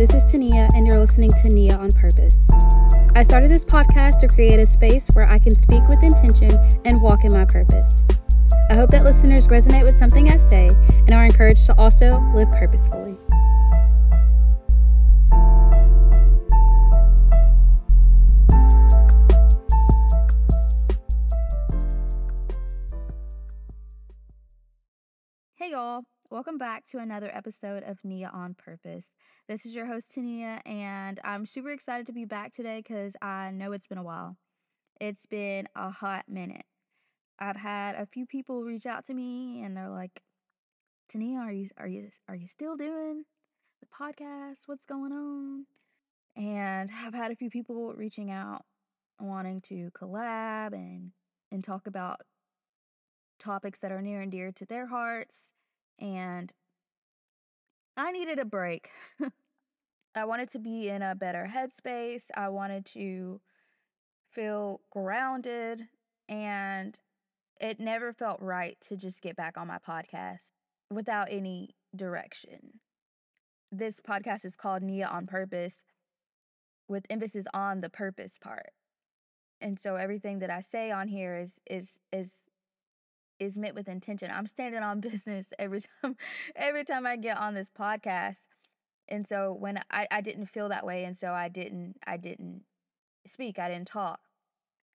This is Tania, and you're listening to Nia on Purpose. I started this podcast to create a space where I can speak with intention and walk in my purpose. I hope that listeners resonate with something I say and are encouraged to also live purposefully. Back to another episode of Nia on Purpose. This is your host, Tania, and I'm super excited to be back today because I know it's been a while. It's been a hot minute. I've had a few people reach out to me and they're like, Tania, are you are you are you still doing the podcast? What's going on? And I've had a few people reaching out wanting to collab and and talk about topics that are near and dear to their hearts and I needed a break. I wanted to be in a better headspace. I wanted to feel grounded and it never felt right to just get back on my podcast without any direction. This podcast is called Nia on Purpose with emphasis on the purpose part. And so everything that I say on here is is is is met with intention. I'm standing on business every time every time I get on this podcast. And so when I, I didn't feel that way and so I didn't I didn't speak, I didn't talk.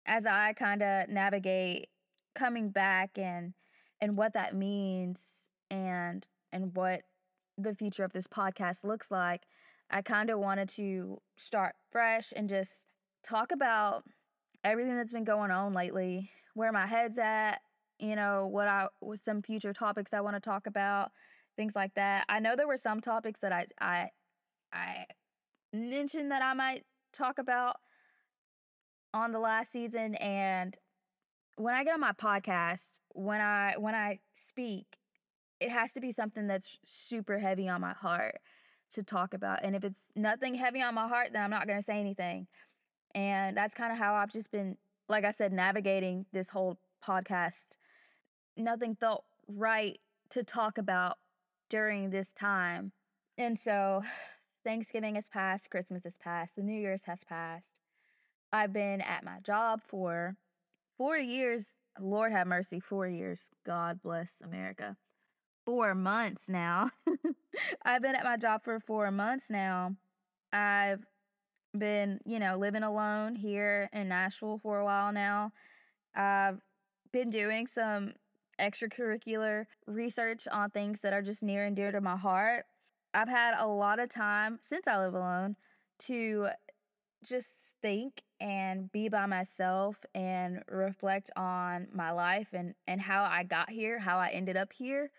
As I kind of navigate coming back and and what that means and and what the future of this podcast looks like, I kind of wanted to start fresh and just talk about everything that's been going on lately, where my head's at, you know, what I with some future topics I want to talk about, things like that. I know there were some topics that I I I mentioned that I might talk about on the last season and when I get on my podcast, when I when I speak, it has to be something that's super heavy on my heart to talk about. And if it's nothing heavy on my heart, then I'm not going to say anything. And that's kind of how I've just been like I said navigating this whole podcast nothing felt right to talk about during this time. And so Thanksgiving has passed, Christmas has passed, the New Year's has passed. I've been at my job for four years. Lord have mercy, four years. God bless America. Four months now. I've been at my job for four months now. I've been, you know, living alone here in Nashville for a while now. I've been doing some extracurricular research on things that are just near and dear to my heart. I've had a lot of time since I live alone to just think and be by myself and reflect on my life and and how I got here, how I ended up here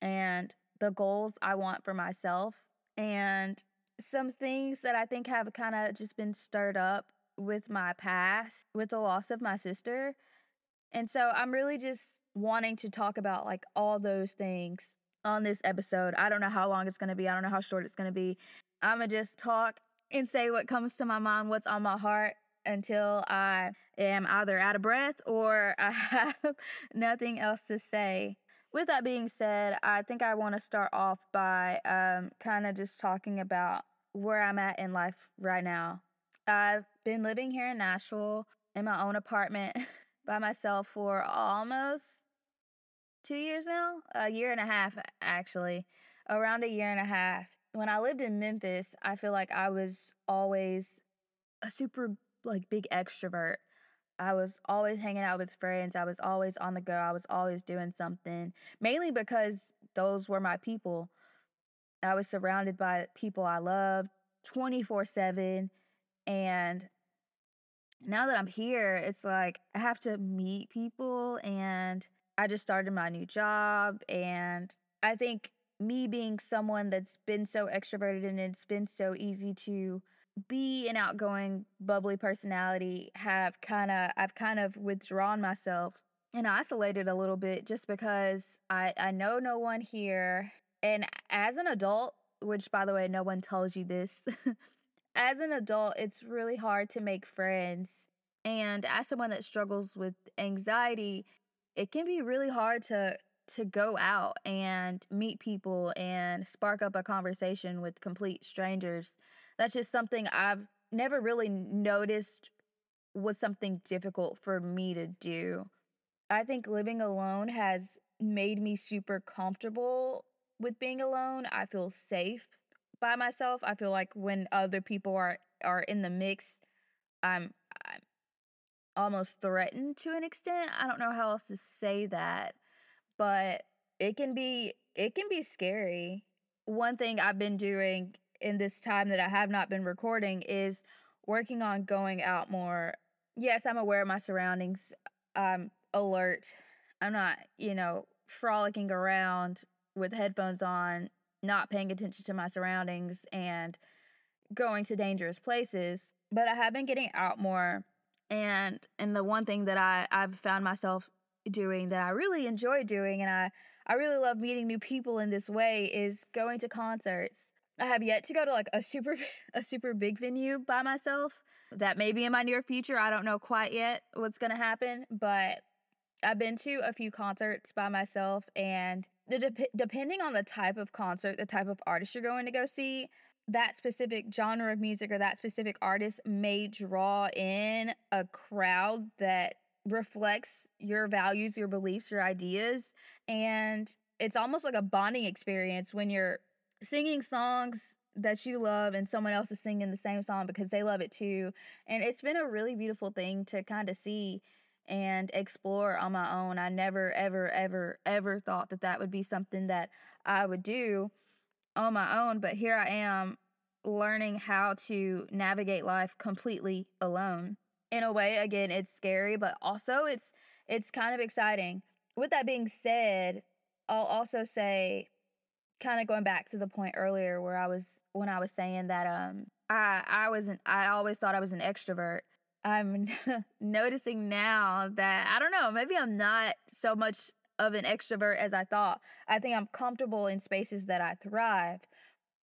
and the goals I want for myself and some things that I think have kind of just been stirred up with my past with the loss of my sister. And so I'm really just wanting to talk about like all those things on this episode. I don't know how long it's going to be. I don't know how short it's going to be. I'm going to just talk and say what comes to my mind, what's on my heart until I am either out of breath or I have nothing else to say. With that being said, I think I want to start off by um, kind of just talking about where I'm at in life right now. I've been living here in Nashville in my own apartment by myself for almost two years now, a year and a half actually, around a year and a half. When I lived in Memphis, I feel like I was always a super like big extrovert. I was always hanging out with friends. I was always on the go. I was always doing something, mainly because those were my people. I was surrounded by people I loved 24 7. And now that I'm here, it's like I have to meet people and I just started my new job. And I think me being someone that's been so extroverted and it's been so easy to be an outgoing, bubbly personality, have kind of, I've kind of withdrawn myself and isolated a little bit just because I, I know no one here. And as an adult, which by the way, no one tells you this, as an adult, it's really hard to make friends. And as someone that struggles with anxiety, it can be really hard to to go out and meet people and spark up a conversation with complete strangers. That's just something I've never really noticed was something difficult for me to do. I think living alone has made me super comfortable with being alone. I feel safe by myself. I feel like when other people are are in the mix, I'm I'm almost threatened to an extent. I don't know how else to say that, but it can be it can be scary. One thing I've been doing in this time that I have not been recording is working on going out more. Yes, I'm aware of my surroundings. I'm alert. I'm not, you know, frolicking around with headphones on, not paying attention to my surroundings and going to dangerous places. But I have been getting out more and and the one thing that I I've found myself doing that I really enjoy doing and I I really love meeting new people in this way is going to concerts. I have yet to go to like a super a super big venue by myself. That may be in my near future. I don't know quite yet what's going to happen, but I've been to a few concerts by myself and the de- depending on the type of concert, the type of artist you're going to go see, that specific genre of music or that specific artist may draw in a crowd that reflects your values, your beliefs, your ideas. And it's almost like a bonding experience when you're singing songs that you love and someone else is singing the same song because they love it too. And it's been a really beautiful thing to kind of see and explore on my own. I never, ever, ever, ever thought that that would be something that I would do on my own, but here I am learning how to navigate life completely alone. In a way, again, it's scary, but also it's it's kind of exciting. With that being said, I'll also say kind of going back to the point earlier where I was when I was saying that um I I wasn't I always thought I was an extrovert. I'm noticing now that I don't know, maybe I'm not so much of an extrovert as I thought. I think I'm comfortable in spaces that I thrive,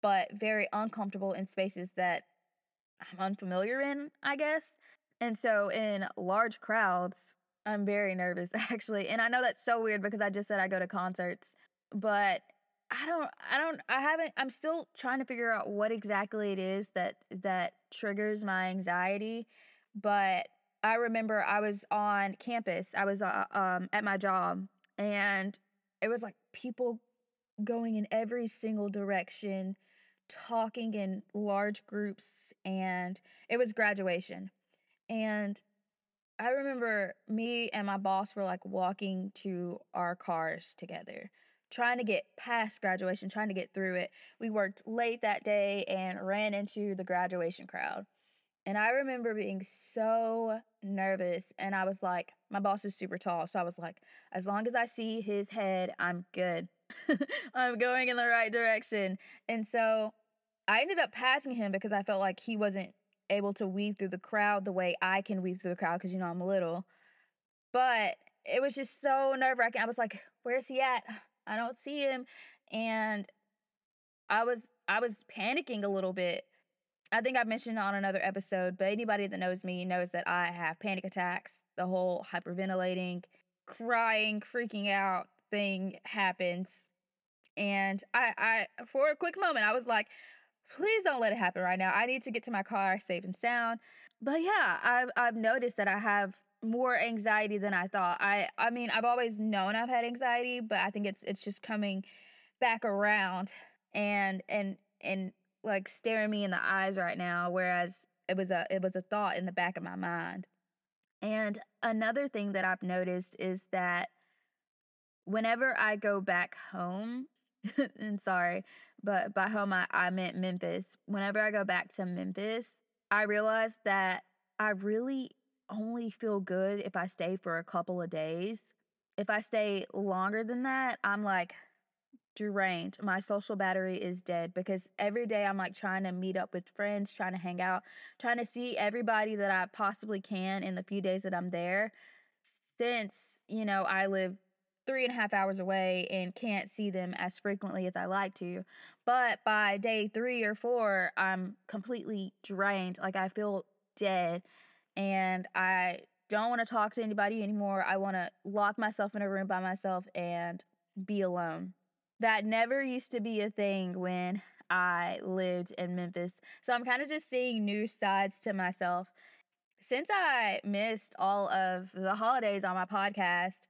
but very uncomfortable in spaces that I'm unfamiliar in, I guess. And so in large crowds, I'm very nervous actually. And I know that's so weird because I just said I go to concerts, but I don't I don't I haven't I'm still trying to figure out what exactly it is that that triggers my anxiety, but I remember I was on campus. I was uh, um at my job and it was like people going in every single direction, talking in large groups, and it was graduation. And I remember me and my boss were like walking to our cars together, trying to get past graduation, trying to get through it. We worked late that day and ran into the graduation crowd. And I remember being so nervous. And I was like, my boss is super tall. So I was like, as long as I see his head, I'm good. I'm going in the right direction. And so I ended up passing him because I felt like he wasn't able to weave through the crowd the way I can weave through the crowd because, you know, I'm a little. But it was just so nerve wracking. I was like, where's he at? I don't see him. And I was I was panicking a little bit I think I mentioned on another episode, but anybody that knows me knows that I have panic attacks. The whole hyperventilating, crying, freaking out thing happens. And I, I, for a quick moment, I was like, please don't let it happen right now. I need to get to my car safe and sound. But yeah, I've, I've noticed that I have more anxiety than I thought. I, I mean, I've always known I've had anxiety, but I think it's, it's just coming back around and, and, and like staring me in the eyes right now whereas it was a it was a thought in the back of my mind. And another thing that i've noticed is that whenever i go back home and sorry but by home I, I meant memphis. Whenever i go back to memphis i realize that i really only feel good if i stay for a couple of days. If i stay longer than that i'm like drained. My social battery is dead because every day I'm like trying to meet up with friends, trying to hang out, trying to see everybody that I possibly can in the few days that I'm there. Since, you know, I live three and a half hours away and can't see them as frequently as I like to. But by day three or four, I'm completely drained. Like I feel dead and I don't want to talk to anybody anymore. I want to lock myself in a room by myself and be alone. That never used to be a thing when I lived in Memphis. So I'm kind of just seeing new sides to myself. Since I missed all of the holidays on my podcast,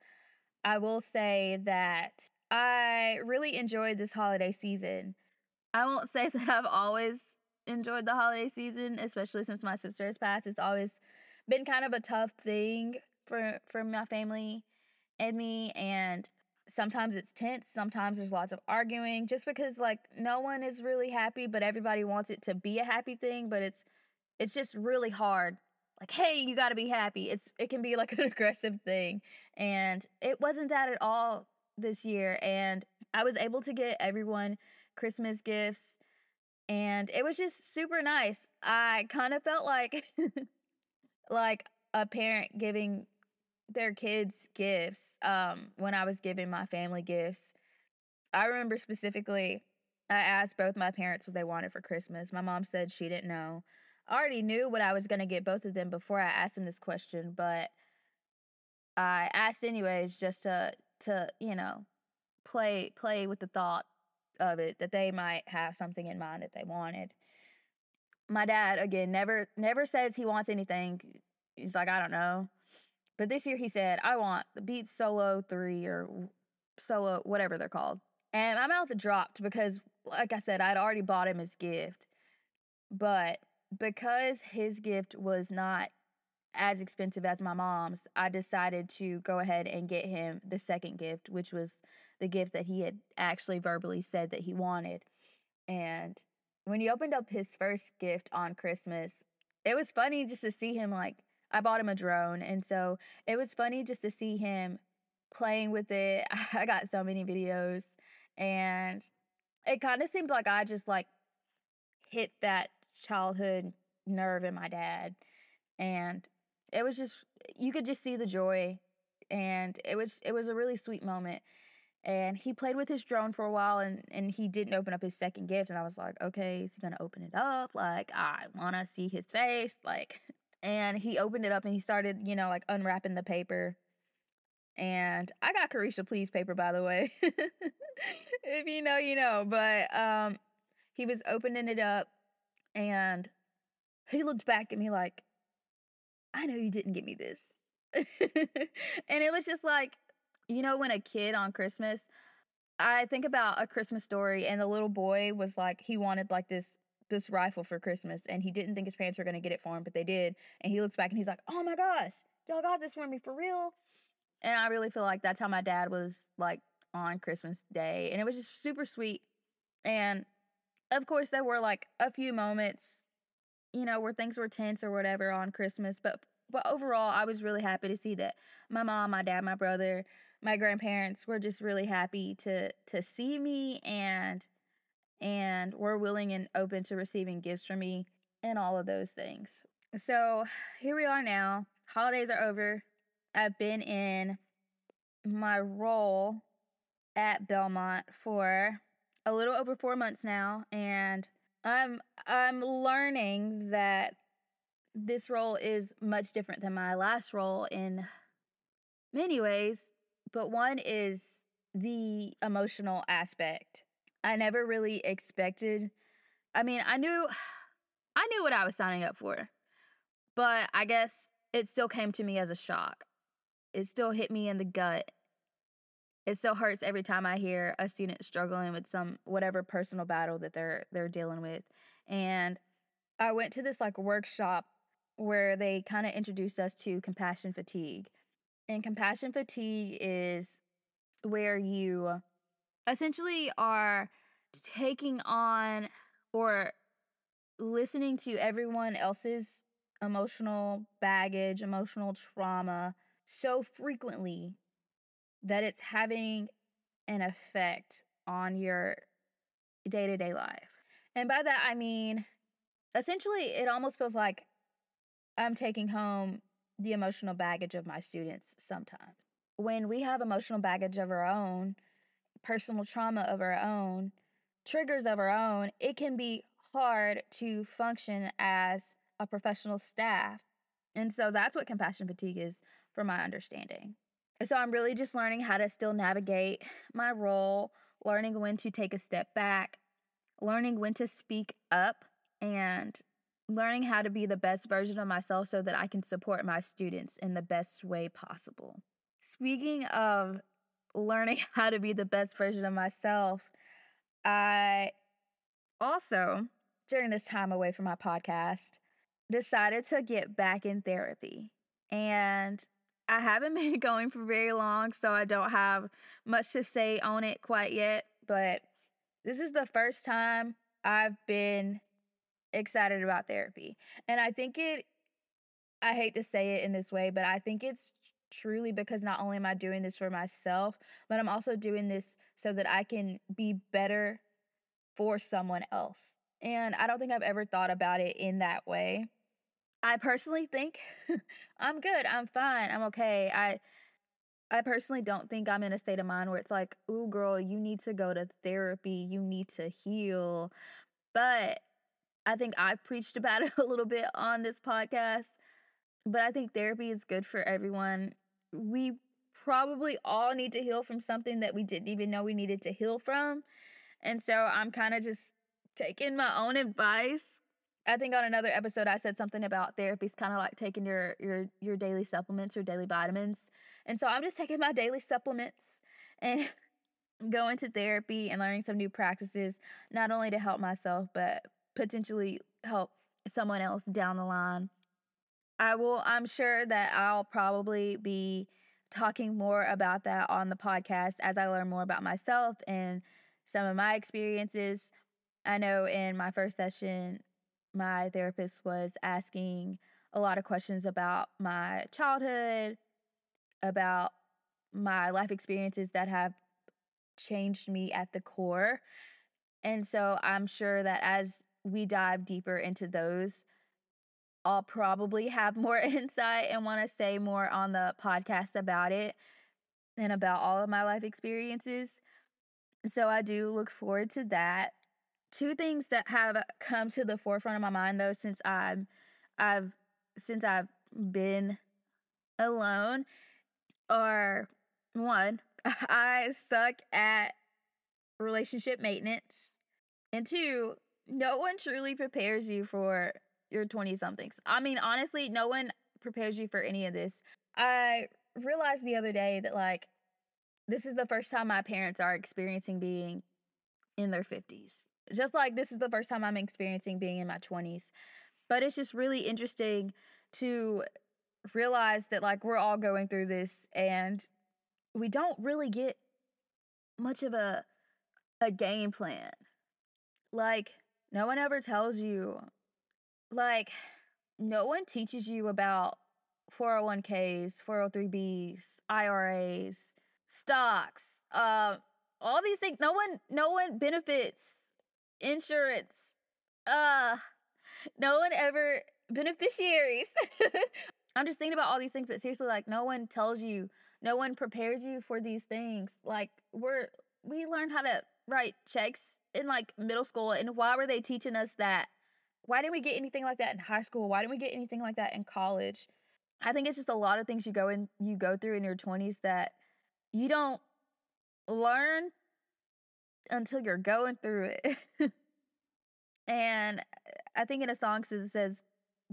I will say that I really enjoyed this holiday season. I won't say that I've always enjoyed the holiday season, especially since my sister has passed. It's always been kind of a tough thing for for my family and me and sometimes it's tense, sometimes there's lots of arguing just because like no one is really happy, but everybody wants it to be a happy thing, but it's it's just really hard. Like, hey, you got to be happy. It's it can be like an aggressive thing. And it wasn't that at all this year and I was able to get everyone Christmas gifts and it was just super nice. I kind of felt like like a parent giving their kids gifts um when I was giving my family gifts. I remember specifically I asked both my parents what they wanted for Christmas. My mom said she didn't know. I already knew what I was going to get both of them before I asked them this question, but I asked anyways just to to, you know, play play with the thought of it that they might have something in mind that they wanted. My dad again never never says he wants anything. He's like, I don't know. But this year he said, I want the Beats Solo 3 or Solo, whatever they're called. And my mouth dropped because, like I said, I'd already bought him his gift. But because his gift was not as expensive as my mom's, I decided to go ahead and get him the second gift, which was the gift that he had actually verbally said that he wanted. And when he opened up his first gift on Christmas, it was funny just to see him like I bought him a drone. And so it was funny just to see him playing with it. I got so many videos and it kind of seemed like I just like hit that childhood nerve in my dad. And it was just you could just see the joy and it was it was a really sweet moment and he played with his drone for a while and and he didn't open up his second gift and i was like okay is he gonna open it up like i want to see his face like and he opened it up and he started, you know, like unwrapping the paper. And I got Carisha Please paper, by the way. if you know, you know. But um, he was opening it up and he looked back at me like, I know you didn't get me this. and it was just like, you know, when a kid on Christmas, I think about a Christmas story and the little boy was like, he wanted like this this rifle for Christmas and he didn't think his parents were going to get it for him, but they did. And he looks back and he's like, oh my gosh, y'all got this for me for real. And I really feel like that's how my dad was like on Christmas Day. And it was just super sweet. And of course, there were like a few moments, you know, where things were tense or whatever on Christmas. But but overall, I was really happy to see that my mom, my dad, my brother, my grandparents were just really happy to to see me and and were willing and open to receiving gifts from me and all of those things. So here we are now. Holidays are over. I've been in my role at Belmont for a little over 4 months now and I'm I'm learning that this role is much different than my last role in many ways, but one is the emotional aspect. I never really expected. I mean, I knew I knew what I was signing up for. But I guess it still came to me as a shock. It still hit me in the gut. It still hurts every time I hear a student struggling with some whatever personal battle that they're they're dealing with. And I went to this like workshop where they kind of introduced us to compassion fatigue. And compassion fatigue is where you essentially are taking on or listening to everyone else's emotional baggage, emotional trauma so frequently that it's having an effect on your day to day life. And by that, I mean, essentially, it almost feels like I'm taking home the emotional baggage of my students sometimes. When we have emotional baggage of our own, personal trauma of our own, triggers of our own, it can be hard to function as a professional staff. And so that's what compassion fatigue is, from my understanding. So I'm really just learning how to still navigate my role, learning when to take a step back, learning when to speak up, and learning how to be the best version of myself so that I can support my students in the best way possible. Speaking of learning how to be the best version of myself, I also, during this time away from my podcast, decided to get back in therapy. And I haven't been going for very long, so I don't have much to say on it quite yet. But this is the first time I've been excited about therapy. And I think it, I hate to say it in this way, but I think it's truly because not only am I doing this for myself, but I'm also doing this so that I can be better for someone else. And I don't think I've ever thought about it in that way. I personally think I'm good. I'm fine. I'm okay. I I personally don't think I'm in a state of mind where it's like, "Ooh, girl, you need to go to therapy. You need to heal." But I think I've preached about it a little bit on this podcast. But I think therapy is good for everyone. We probably all need to heal from something that we didn't even know we needed to heal from. And so I'm kind of just taking my own advice. I think on another episode I said something about therapy is kind of like taking your your your daily supplements or daily vitamins. And so I'm just taking my daily supplements and going to therapy and learning some new practices not only to help myself but potentially help someone else down the line. I will I'm sure that I'll probably be talking more about that on the podcast as I learn more about myself and some of my experiences. I know in my first session, my therapist was asking a lot of questions about my childhood, about my life experiences that have changed me at the core. And so I'm sure that as we dive deeper into those, I'll probably have more insight and want to say more on the podcast about it and about all of my life experiences. So I do look forward to that. Two things that have uh, come to the forefront of my mind though since I'm I've since I've been alone are one, I suck at relationship maintenance. And two, no one truly prepares you for your 20 somethings. I mean, honestly, no one prepares you for any of this. I realized the other day that like this is the first time my parents are experiencing being in their 50s. Just like this is the first time I'm experiencing being in my 20s. But it's just really interesting to realize that like we're all going through this and we don't really get much of a a game plan. Like no one ever tells you like no one teaches you about 401k's, 403b's, IRAs, stocks, uh, all these things. No one, no one benefits, insurance, uh, no one ever beneficiaries. I'm just thinking about all these things, but seriously, like no one tells you, no one prepares you for these things. Like we're we learned how to write checks in like middle school, and why were they teaching us that? Why didn't we get anything like that in high school? Why didn't we get anything like that in college? I think it's just a lot of things you go in you go through in your 20s that you don't learn until you're going through it. and uh, I think in a song it says,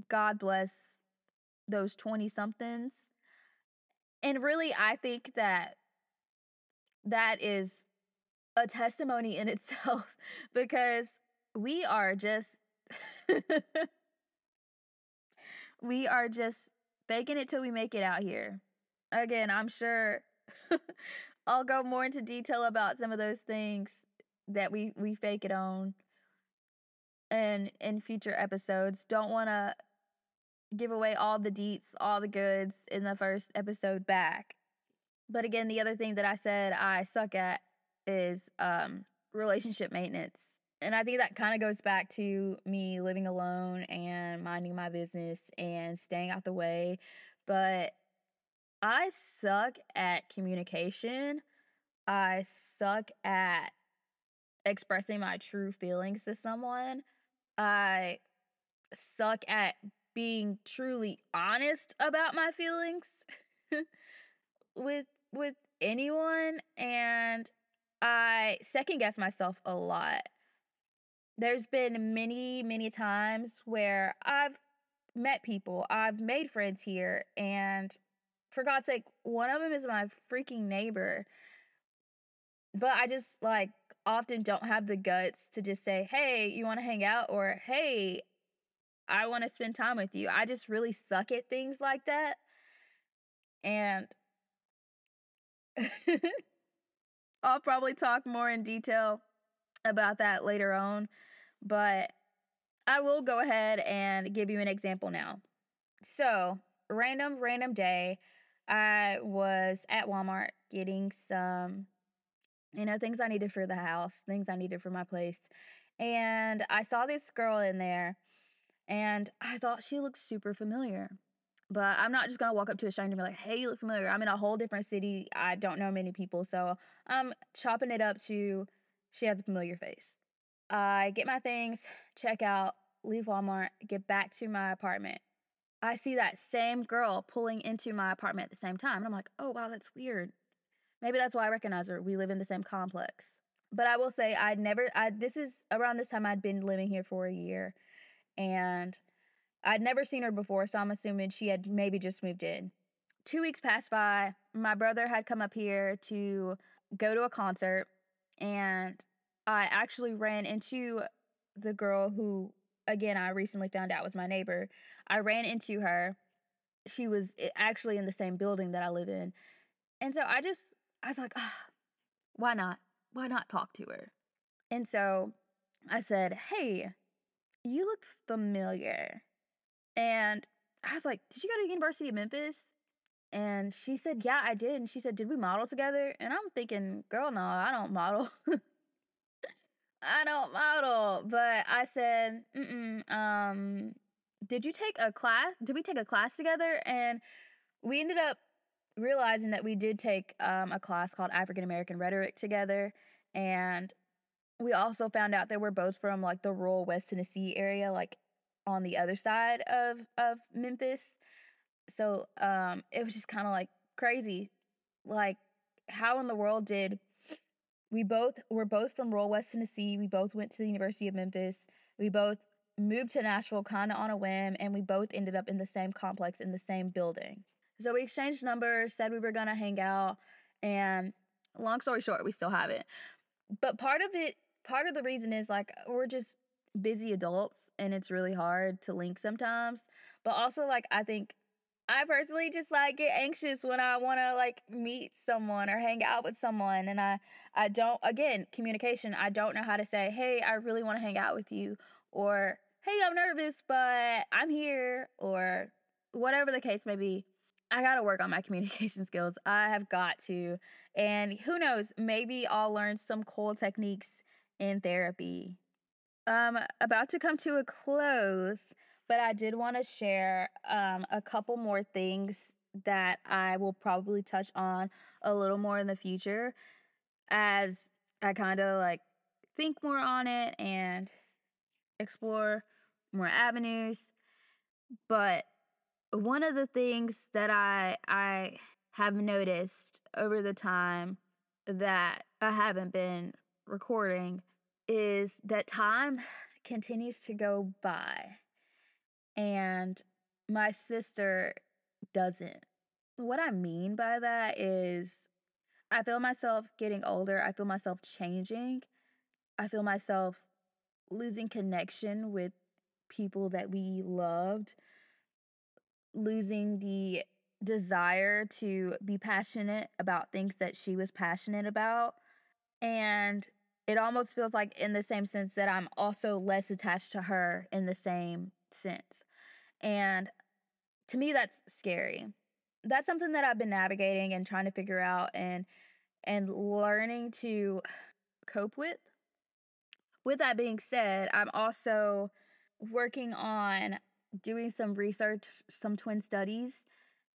God bless those 20 somethings. And really, I think that that is a testimony in itself because we are just, we are just faking it till we make it out here. Again, I'm sure I'll go more into detail about some of those things that we we fake it on and in future episodes. Don't want to give away all the deets, all the goods in the first episode back. But again, the other thing that I said I suck at is um relationship maintenance. And I think that kind of goes back to me living alone and minding my business and staying out the way. But I suck at communication. I suck at expressing my true feelings to someone. I suck at being truly honest about my feelings with with anyone and I second guess myself a lot. There's been many, many times where I've met people, I've made friends here, and for God's sake, one of them is my freaking neighbor. But I just like often don't have the guts to just say, "Hey, you want to hang out?" or "Hey, I want to spend time with you." I just really suck at things like that. And I'll probably talk more in detail about that later on, but I will go ahead and give you an example now. So, random, random day, I was at Walmart getting some, you know, things I needed for the house, things I needed for my place. And I saw this girl in there and I thought she looked super familiar. But I'm not just gonna walk up to a stranger and be like, hey, you look familiar. I'm in a whole different city. I don't know many people. So I'm chopping it up to she has a familiar face. I get my things, check out, leave Walmart, get back to my apartment. I see that same girl pulling into my apartment at the same time. And I'm like, oh, wow, that's weird. Maybe that's why I recognize her. We live in the same complex. But I will say, I'd never, I, this is around this time I'd been living here for a year. And I'd never seen her before, so I'm assuming she had maybe just moved in. Two weeks passed by. My brother had come up here to go to a concert, and I actually ran into the girl who, again, I recently found out was my neighbor. I ran into her. She was actually in the same building that I live in. And so I just, I was like, ah, why not? Why not talk to her? And so I said, hey, you look familiar. And I was like, Did you go to University of Memphis? And she said, Yeah, I did. And she said, Did we model together? And I'm thinking, Girl, no, I don't model. I don't model. But I said, Mm-mm, um, did you take a class? Did we take a class together? And we ended up realizing that we did take um, a class called African American Rhetoric together. And we also found out that we're both from like the rural West Tennessee area, like on the other side of of Memphis. So um it was just kind of like crazy. Like how in the world did we both were both from rural West Tennessee. We both went to the University of Memphis. We both moved to Nashville kind of on a whim and we both ended up in the same complex in the same building. So we exchanged numbers, said we were to hang out and long story short, we still haven't. But part of it part of the reason is like we're just busy adults and it's really hard to link sometimes. But also like I think I personally just like get anxious when I want to like meet someone or hang out with someone and I I don't again, communication, I don't know how to say, "Hey, I really want to hang out with you," or "Hey, I'm nervous, but I'm here," or whatever the case may be. I got to work on my communication skills. I have got to. And who knows, maybe I'll learn some cool techniques in therapy um, about to come to a close, but I did want to share um, a couple more things that I will probably touch on a little more in the future as I kind of like think more on it and explore more avenues. But one of the things that I I have noticed over the time that I haven't been recording is that time continues to go by and my sister doesn't. What I mean by that is I feel myself getting older, I feel myself changing, I feel myself losing connection with people that we loved, losing the desire to be passionate about things that she was passionate about. And it almost feels like in the same sense that I'm also less attached to her in the same sense. And to me that's scary. That's something that I've been navigating and trying to figure out and and learning to cope with. With that being said, I'm also working on doing some research, some twin studies.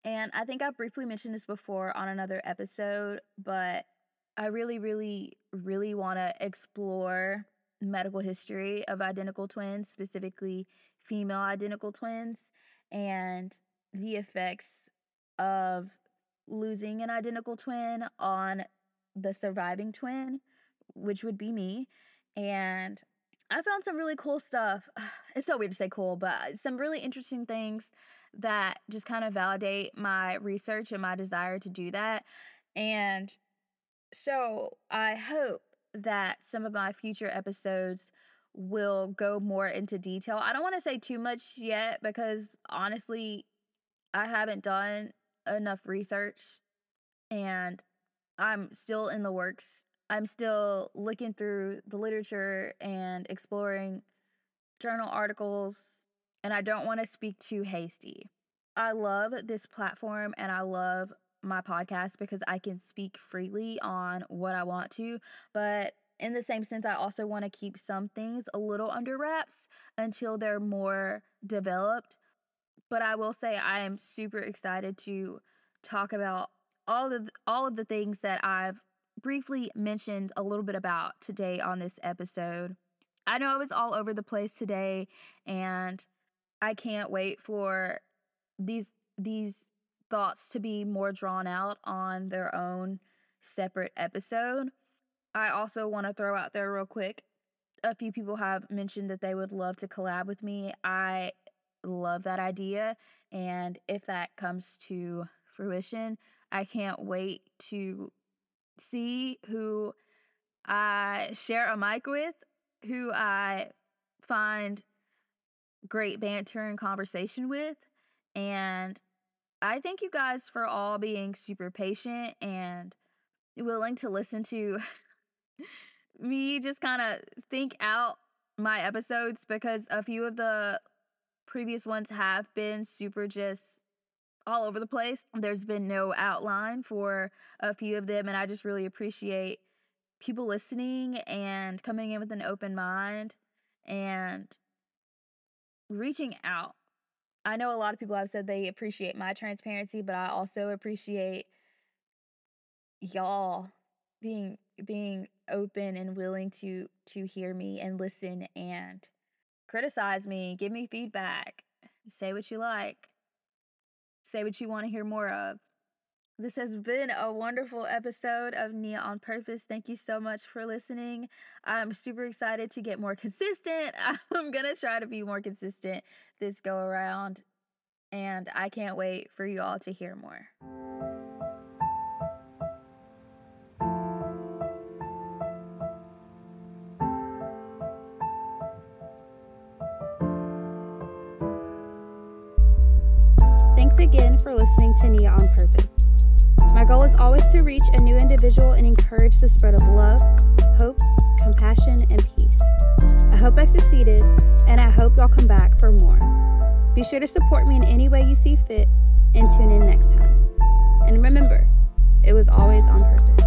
And I think I briefly mentioned this before on another episode, but I really, really, really want to explore medical history of identical twins, specifically female identical twins, and the effects of losing an identical twin on the surviving twin, which would be me. And I found some really cool stuff. It's so weird to say cool, but uh, some really interesting things that just kind of validate my research and my desire to do that. And so I hope that some of my future episodes will go more into detail. I don't want to say too much yet because honestly, I haven't done enough research and I'm still in the works. I'm still looking through the literature and exploring journal articles, and I don't want to speak too hasty. I love this platform and I love my podcast because I can speak freely on what I want to, but in the same sense, I also want to keep some things a little under wraps until they're more developed. But I will say I am super excited to talk about all of all of the things that I've briefly mentioned a little bit about today on this episode. I know I was all over the place today and I can't wait for these these thoughts to be more drawn out on their own separate episode. I also want to throw out there real quick a few people have mentioned that they would love to collab with me. I love that idea and if that comes to fruition, I can't wait to see who I share a mic with, who I find great banter and conversation with. And I thank you guys for all being super patient and willing to listen to me just kind of think out my episodes because a few of the previous ones have been super just all over the place. There's been no outline for a few of them, and I just really appreciate people listening and coming in with an open mind and reaching out. I know a lot of people have said they appreciate my transparency, but I also appreciate y'all being being open and willing to to hear me and listen and criticize me, give me feedback, say what you like say what you want to hear more of. This has been a wonderful episode of Nia on Purpose. Thank you so much for listening. I'm super excited to get more consistent. I'm going to try to be more consistent this go around, and I can't wait for you all to hear more. Again for listening to Nia on Purpose. My goal is always to reach a new individual and encourage the spread of love, hope, compassion, and peace. I hope I succeeded, and I hope y'all come back for more. Be sure to support me in any way you see fit, and tune in next time. And remember, it was always on purpose.